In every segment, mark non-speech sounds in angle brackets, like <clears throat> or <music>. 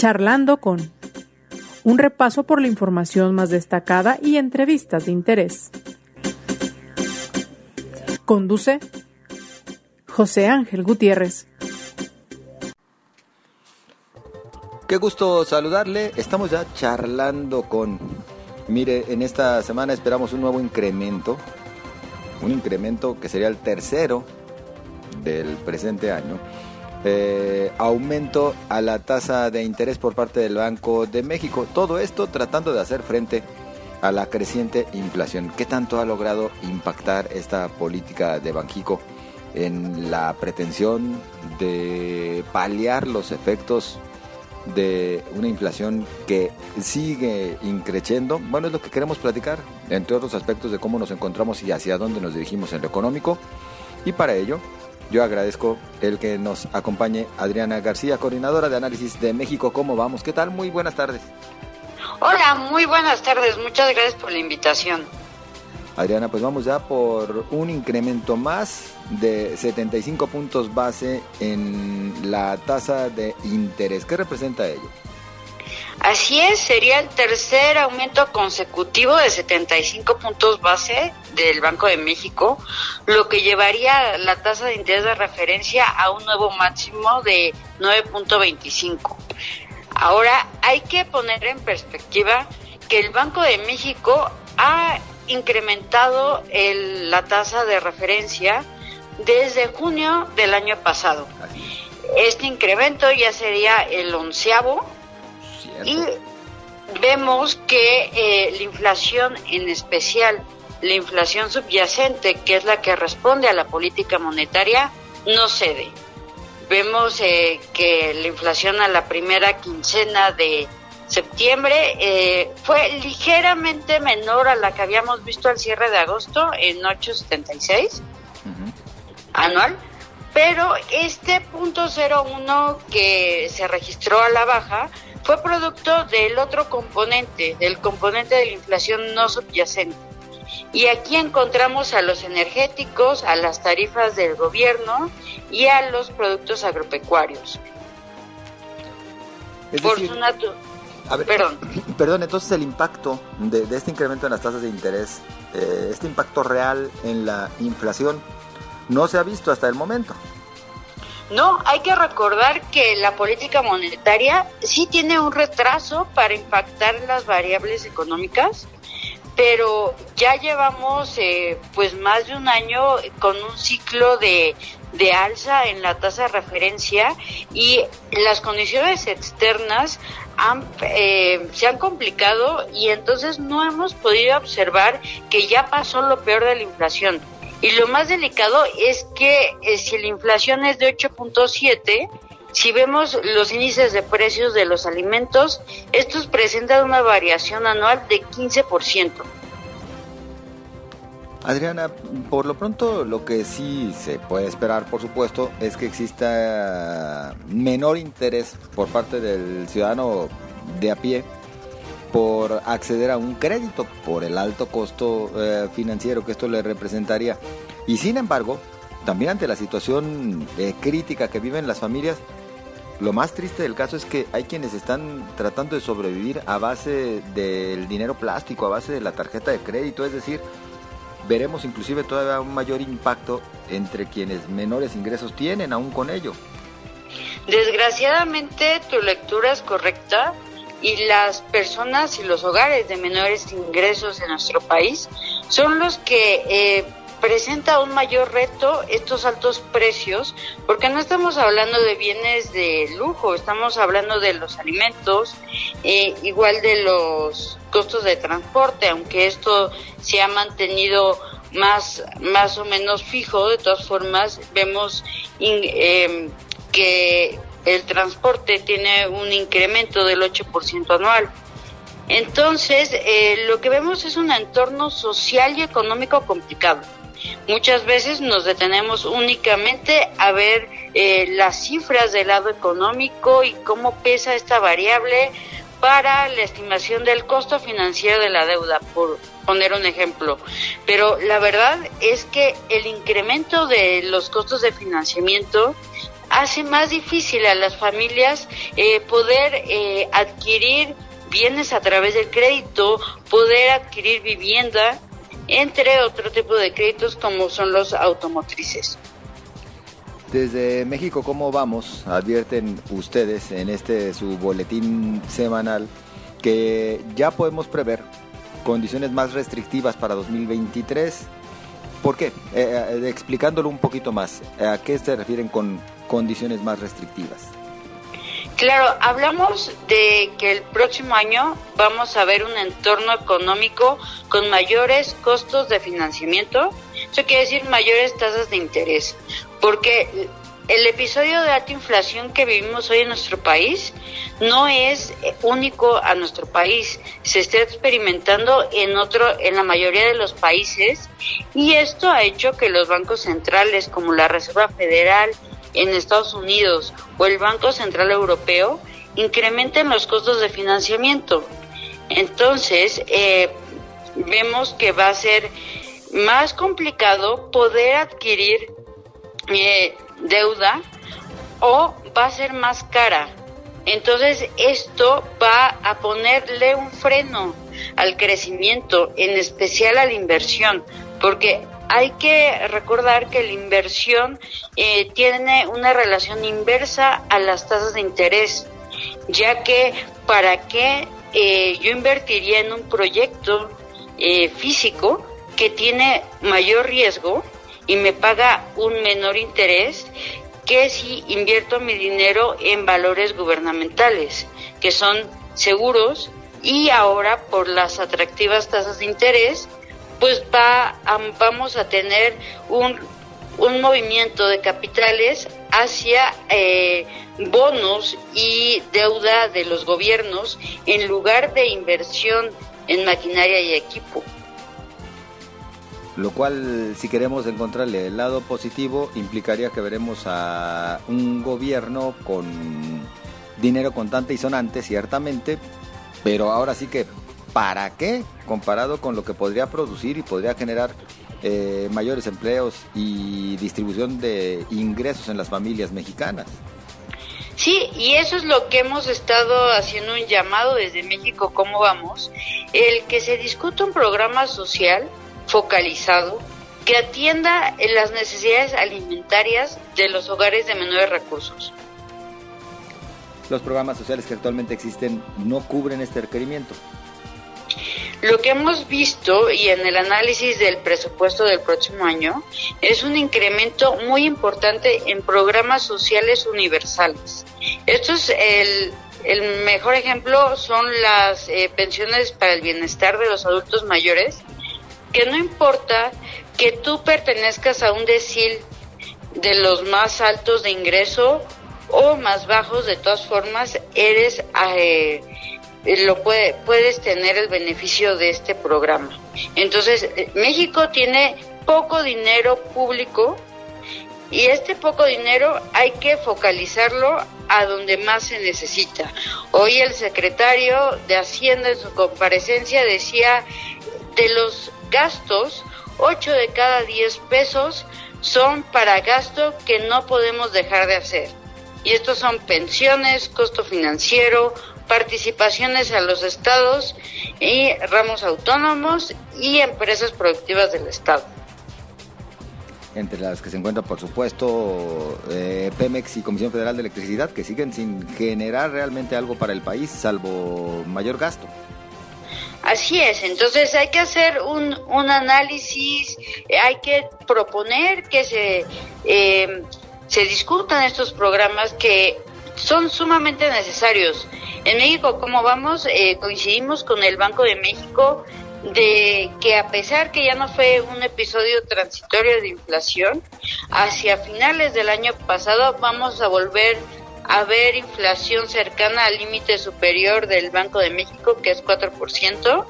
Charlando con un repaso por la información más destacada y entrevistas de interés. Conduce José Ángel Gutiérrez. Qué gusto saludarle. Estamos ya charlando con... Mire, en esta semana esperamos un nuevo incremento. Un incremento que sería el tercero del presente año eh, aumento a la tasa de interés por parte del Banco de México. Todo esto tratando de hacer frente a la creciente inflación. ¿Qué tanto ha logrado impactar esta política de Banjico en la pretensión de paliar los efectos de una inflación que sigue increciendo? Bueno, es lo que queremos platicar, entre otros aspectos de cómo nos encontramos y hacia dónde nos dirigimos en lo económico. Y para ello, yo agradezco el que nos acompañe Adriana García, coordinadora de análisis de México. ¿Cómo vamos? ¿Qué tal? Muy buenas tardes. Hola, muy buenas tardes. Muchas gracias por la invitación. Adriana, pues vamos ya por un incremento más de 75 puntos base en la tasa de interés. ¿Qué representa ello? Así es, sería el tercer aumento consecutivo de 75 puntos base del Banco de México, lo que llevaría la tasa de interés de referencia a un nuevo máximo de 9.25. Ahora, hay que poner en perspectiva que el Banco de México ha incrementado la tasa de referencia desde junio del año pasado. Este incremento ya sería el onceavo y vemos que eh, la inflación en especial, la inflación subyacente, que es la que responde a la política monetaria, no cede. Vemos eh, que la inflación a la primera quincena de septiembre eh, fue ligeramente menor a la que habíamos visto al cierre de agosto en 876 anual, pero este punto 01 que se registró a la baja fue producto del otro componente, del componente de la inflación no subyacente. Y aquí encontramos a los energéticos, a las tarifas del gobierno y a los productos agropecuarios. Por su perdón. <clears throat> Perdón, entonces el impacto de, este incremento en las tasas de interés, eh, este impacto real en la inflación, no se ha visto hasta el momento. No, hay que recordar que la política monetaria sí tiene un retraso para impactar las variables económicas, pero ya llevamos eh, pues más de un año con un ciclo de, de alza en la tasa de referencia y las condiciones externas han, eh, se han complicado y entonces no hemos podido observar que ya pasó lo peor de la inflación y lo más delicado es que eh, si la inflación es de 8.7, si vemos los índices de precios de los alimentos, estos presentan una variación anual de 15%. Adriana, por lo pronto lo que sí se puede esperar, por supuesto, es que exista menor interés por parte del ciudadano de a pie por acceder a un crédito por el alto costo eh, financiero que esto le representaría. Y sin embargo, también ante la situación eh, crítica que viven las familias, lo más triste del caso es que hay quienes están tratando de sobrevivir a base del dinero plástico, a base de la tarjeta de crédito, es decir, veremos inclusive todavía un mayor impacto entre quienes menores ingresos tienen aún con ello. Desgraciadamente tu lectura es correcta y las personas y los hogares de menores ingresos en nuestro país son los que eh, presenta un mayor reto estos altos precios, porque no estamos hablando de bienes de lujo, estamos hablando de los alimentos, eh, igual de los costos de transporte, aunque esto se ha mantenido más, más o menos fijo, de todas formas vemos eh, que el transporte tiene un incremento del 8% anual. Entonces, eh, lo que vemos es un entorno social y económico complicado. Muchas veces nos detenemos únicamente a ver eh, las cifras del lado económico y cómo pesa esta variable para la estimación del costo financiero de la deuda, por poner un ejemplo. Pero la verdad es que el incremento de los costos de financiamiento hace más difícil a las familias eh, poder eh, adquirir bienes a través del crédito, poder adquirir vivienda, entre otro tipo de créditos como son los automotrices. Desde México, ¿cómo vamos? Advierten ustedes en este su boletín semanal que ya podemos prever condiciones más restrictivas para 2023. ¿Por qué? Eh, eh, explicándolo un poquito más, ¿a qué se refieren con condiciones más restrictivas? Claro, hablamos de que el próximo año vamos a ver un entorno económico con mayores costos de financiamiento, eso quiere decir mayores tasas de interés, porque el episodio de alta inflación que vivimos hoy en nuestro país no es único a nuestro país, se está experimentando en otro en la mayoría de los países y esto ha hecho que los bancos centrales como la Reserva Federal en Estados Unidos o el Banco Central Europeo incrementen los costos de financiamiento. Entonces, eh, vemos que va a ser más complicado poder adquirir eh, deuda o va a ser más cara. Entonces, esto va a ponerle un freno al crecimiento, en especial a la inversión, porque hay que recordar que la inversión eh, tiene una relación inversa a las tasas de interés, ya que para qué eh, yo invertiría en un proyecto eh, físico que tiene mayor riesgo y me paga un menor interés que si invierto mi dinero en valores gubernamentales, que son seguros y ahora por las atractivas tasas de interés pues va vamos a tener un, un movimiento de capitales hacia eh, bonos y deuda de los gobiernos en lugar de inversión en maquinaria y equipo. Lo cual, si queremos encontrarle el lado positivo, implicaría que veremos a un gobierno con dinero contante y sonante, ciertamente, pero ahora sí que ¿para qué? Comparado con lo que podría producir y podría generar eh, mayores empleos y distribución de ingresos en las familias mexicanas. Sí, y eso es lo que hemos estado haciendo un llamado desde México, ¿cómo vamos? El que se discuta un programa social focalizado que atienda las necesidades alimentarias de los hogares de menores recursos. Los programas sociales que actualmente existen no cubren este requerimiento. Lo que hemos visto y en el análisis del presupuesto del próximo año es un incremento muy importante en programas sociales universales. Esto es el, mejor ejemplo son las eh, pensiones para el bienestar de los adultos mayores, que no importa que tú pertenezcas a un decil de los más altos de ingreso o más bajos, de todas formas, eres eh, lo puede, puedes tener el beneficio de este programa. Entonces, eh, México tiene poco dinero público y este poco dinero hay que focalizarlo a donde más se necesita. Hoy el secretario de Hacienda en su comparecencia decía de los gastos, 8 de cada 10 pesos son para gasto que no podemos dejar de hacer. Y estos son pensiones, costo financiero, participaciones a los estados y ramos autónomos y empresas productivas del estado. Entre las que se encuentran, por supuesto, eh, Pemex y Comisión Federal de Electricidad, que siguen sin generar realmente algo para el país, salvo mayor gasto. Así es, entonces hay que hacer un, un análisis, hay que proponer que se, eh, se discutan estos programas que son sumamente necesarios. En México, como vamos, eh, coincidimos con el Banco de México de que a pesar que ya no fue un episodio transitorio de inflación, hacia finales del año pasado vamos a volver a ver inflación cercana al límite superior del Banco de México, que es 4%,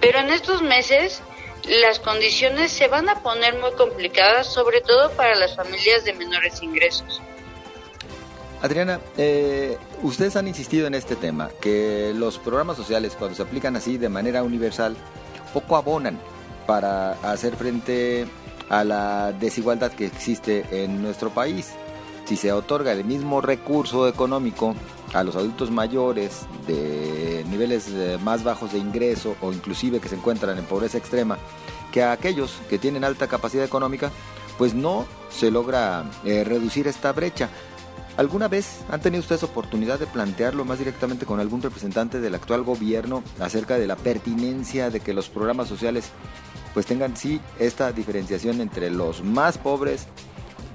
pero en estos meses las condiciones se van a poner muy complicadas, sobre todo para las familias de menores ingresos. Adriana, eh, ustedes han insistido en este tema, que los programas sociales cuando se aplican así de manera universal, poco abonan para hacer frente a la desigualdad que existe en nuestro país. si se otorga el mismo recurso económico a los adultos mayores de niveles eh, más bajos de ingreso o inclusive que se encuentran en pobreza extrema que a aquellos que tienen alta capacidad económica, pues no se logra eh, reducir esta brecha. ¿Alguna vez han tenido ustedes oportunidad de plantearlo más directamente con algún representante del actual gobierno acerca de la pertinencia de que los programas sociales pues tengan sí esta diferenciación entre los más pobres,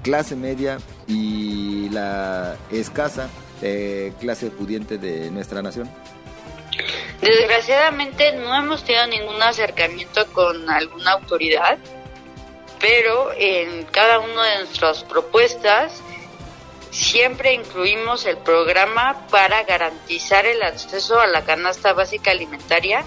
clase media y la escasa eh, clase pudiente de nuestra nación? Desgraciadamente no hemos tenido ningún acercamiento con alguna autoridad, pero en cada una de nuestras propuestas siempre incluimos el programa para garantizar el acceso a la canasta básica alimentaria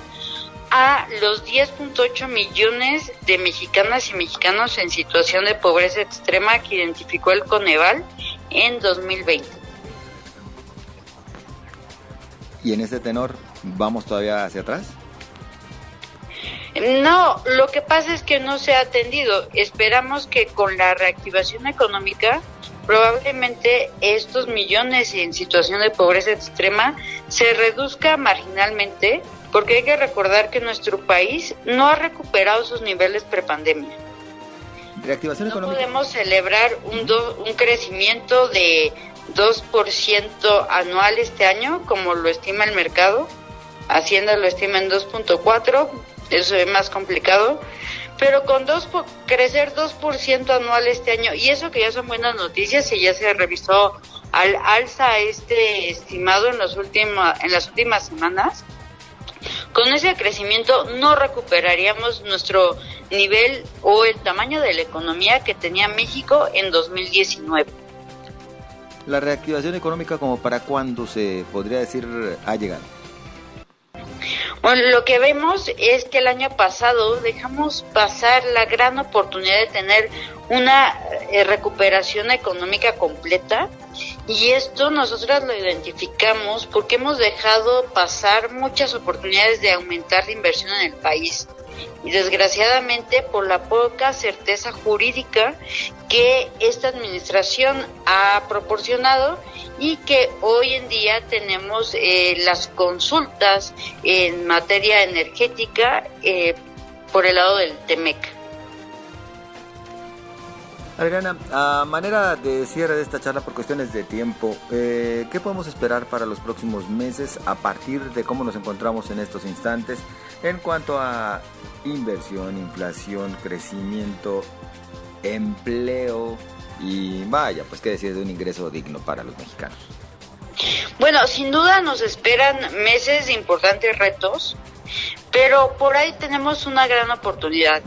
a los 10.8 millones de mexicanas y mexicanos en situación de pobreza extrema que identificó el Coneval en 2020. ¿Y en este tenor vamos todavía hacia atrás? No, lo que pasa es que no se ha atendido. Esperamos que con la reactivación económica probablemente estos millones en situación de pobreza extrema se reduzca marginalmente porque hay que recordar que nuestro país no ha recuperado sus niveles prepandemia. Reactivación no podemos celebrar un, un crecimiento de 2% anual este año, como lo estima el mercado. Hacienda lo estima en 2.4, eso es más complicado. Pero con dos, crecer 2% anual este año, y eso que ya son buenas noticias y ya se revisó al alza este estimado en, los últimos, en las últimas semanas, con ese crecimiento no recuperaríamos nuestro nivel o el tamaño de la economía que tenía México en 2019. La reactivación económica, como para cuándo se podría decir ha llegado? Bueno, lo que vemos es que el año pasado dejamos pasar la gran oportunidad de tener una eh, recuperación económica completa y esto nosotros lo identificamos porque hemos dejado pasar muchas oportunidades de aumentar la inversión en el país y desgraciadamente por la poca certeza jurídica que esta administración ha proporcionado y que hoy en día tenemos eh, las consultas en materia energética eh, por el lado del TEMEC. Adriana, a manera de cierre de esta charla por cuestiones de tiempo, eh, ¿qué podemos esperar para los próximos meses a partir de cómo nos encontramos en estos instantes en cuanto a inversión, inflación, crecimiento, empleo y vaya, pues qué decir de un ingreso digno para los mexicanos? Bueno, sin duda nos esperan meses de importantes retos, pero por ahí tenemos una gran oportunidad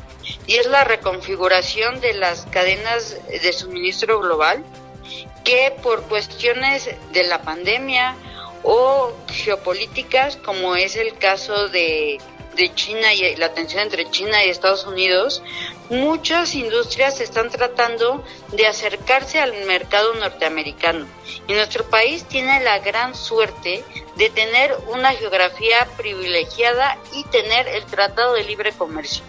y es la reconfiguración de las cadenas de suministro global que por cuestiones de la pandemia o geopolíticas, como es el caso de, China y la tensión entre China y Estados Unidos, muchas industrias están tratando de acercarse al mercado norteamericano. Y nuestro país tiene la gran suerte de tener una geografía privilegiada y tener el Tratado de Libre Comercio.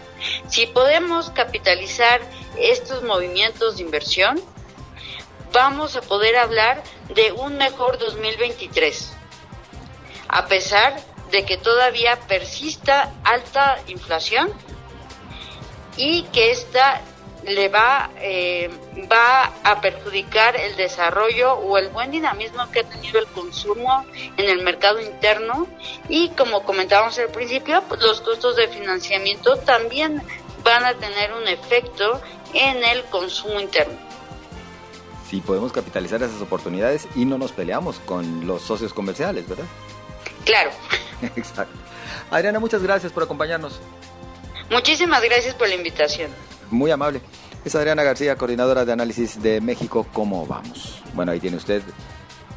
Si podemos capitalizar estos movimientos de inversión, vamos a poder hablar de un mejor 2023, a pesar de que todavía persista alta inflación y que esta le va, eh, va a perjudicar el desarrollo o el buen dinamismo que ha tenido el consumo en el mercado interno y como comentábamos al principio, pues los costos de financiamiento también van a tener un efecto en el consumo interno. Sí, podemos capitalizar esas oportunidades y no nos peleamos con los socios comerciales, ¿verdad? Claro. <laughs> Exacto. Adriana, muchas gracias por acompañarnos. Muchísimas gracias por la invitación. Muy amable. Es Adriana García, coordinadora de análisis de México, ¿cómo vamos? Bueno, ahí tiene usted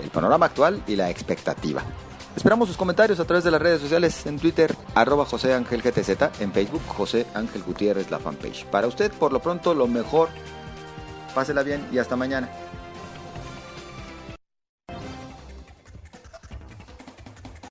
el panorama actual y la expectativa. Esperamos sus comentarios a través de las redes sociales en Twitter, arroba José Ángel GTZ, en Facebook, José Ángel Gutiérrez, la fanpage. Para usted, por lo pronto, lo mejor, pásela bien y hasta mañana.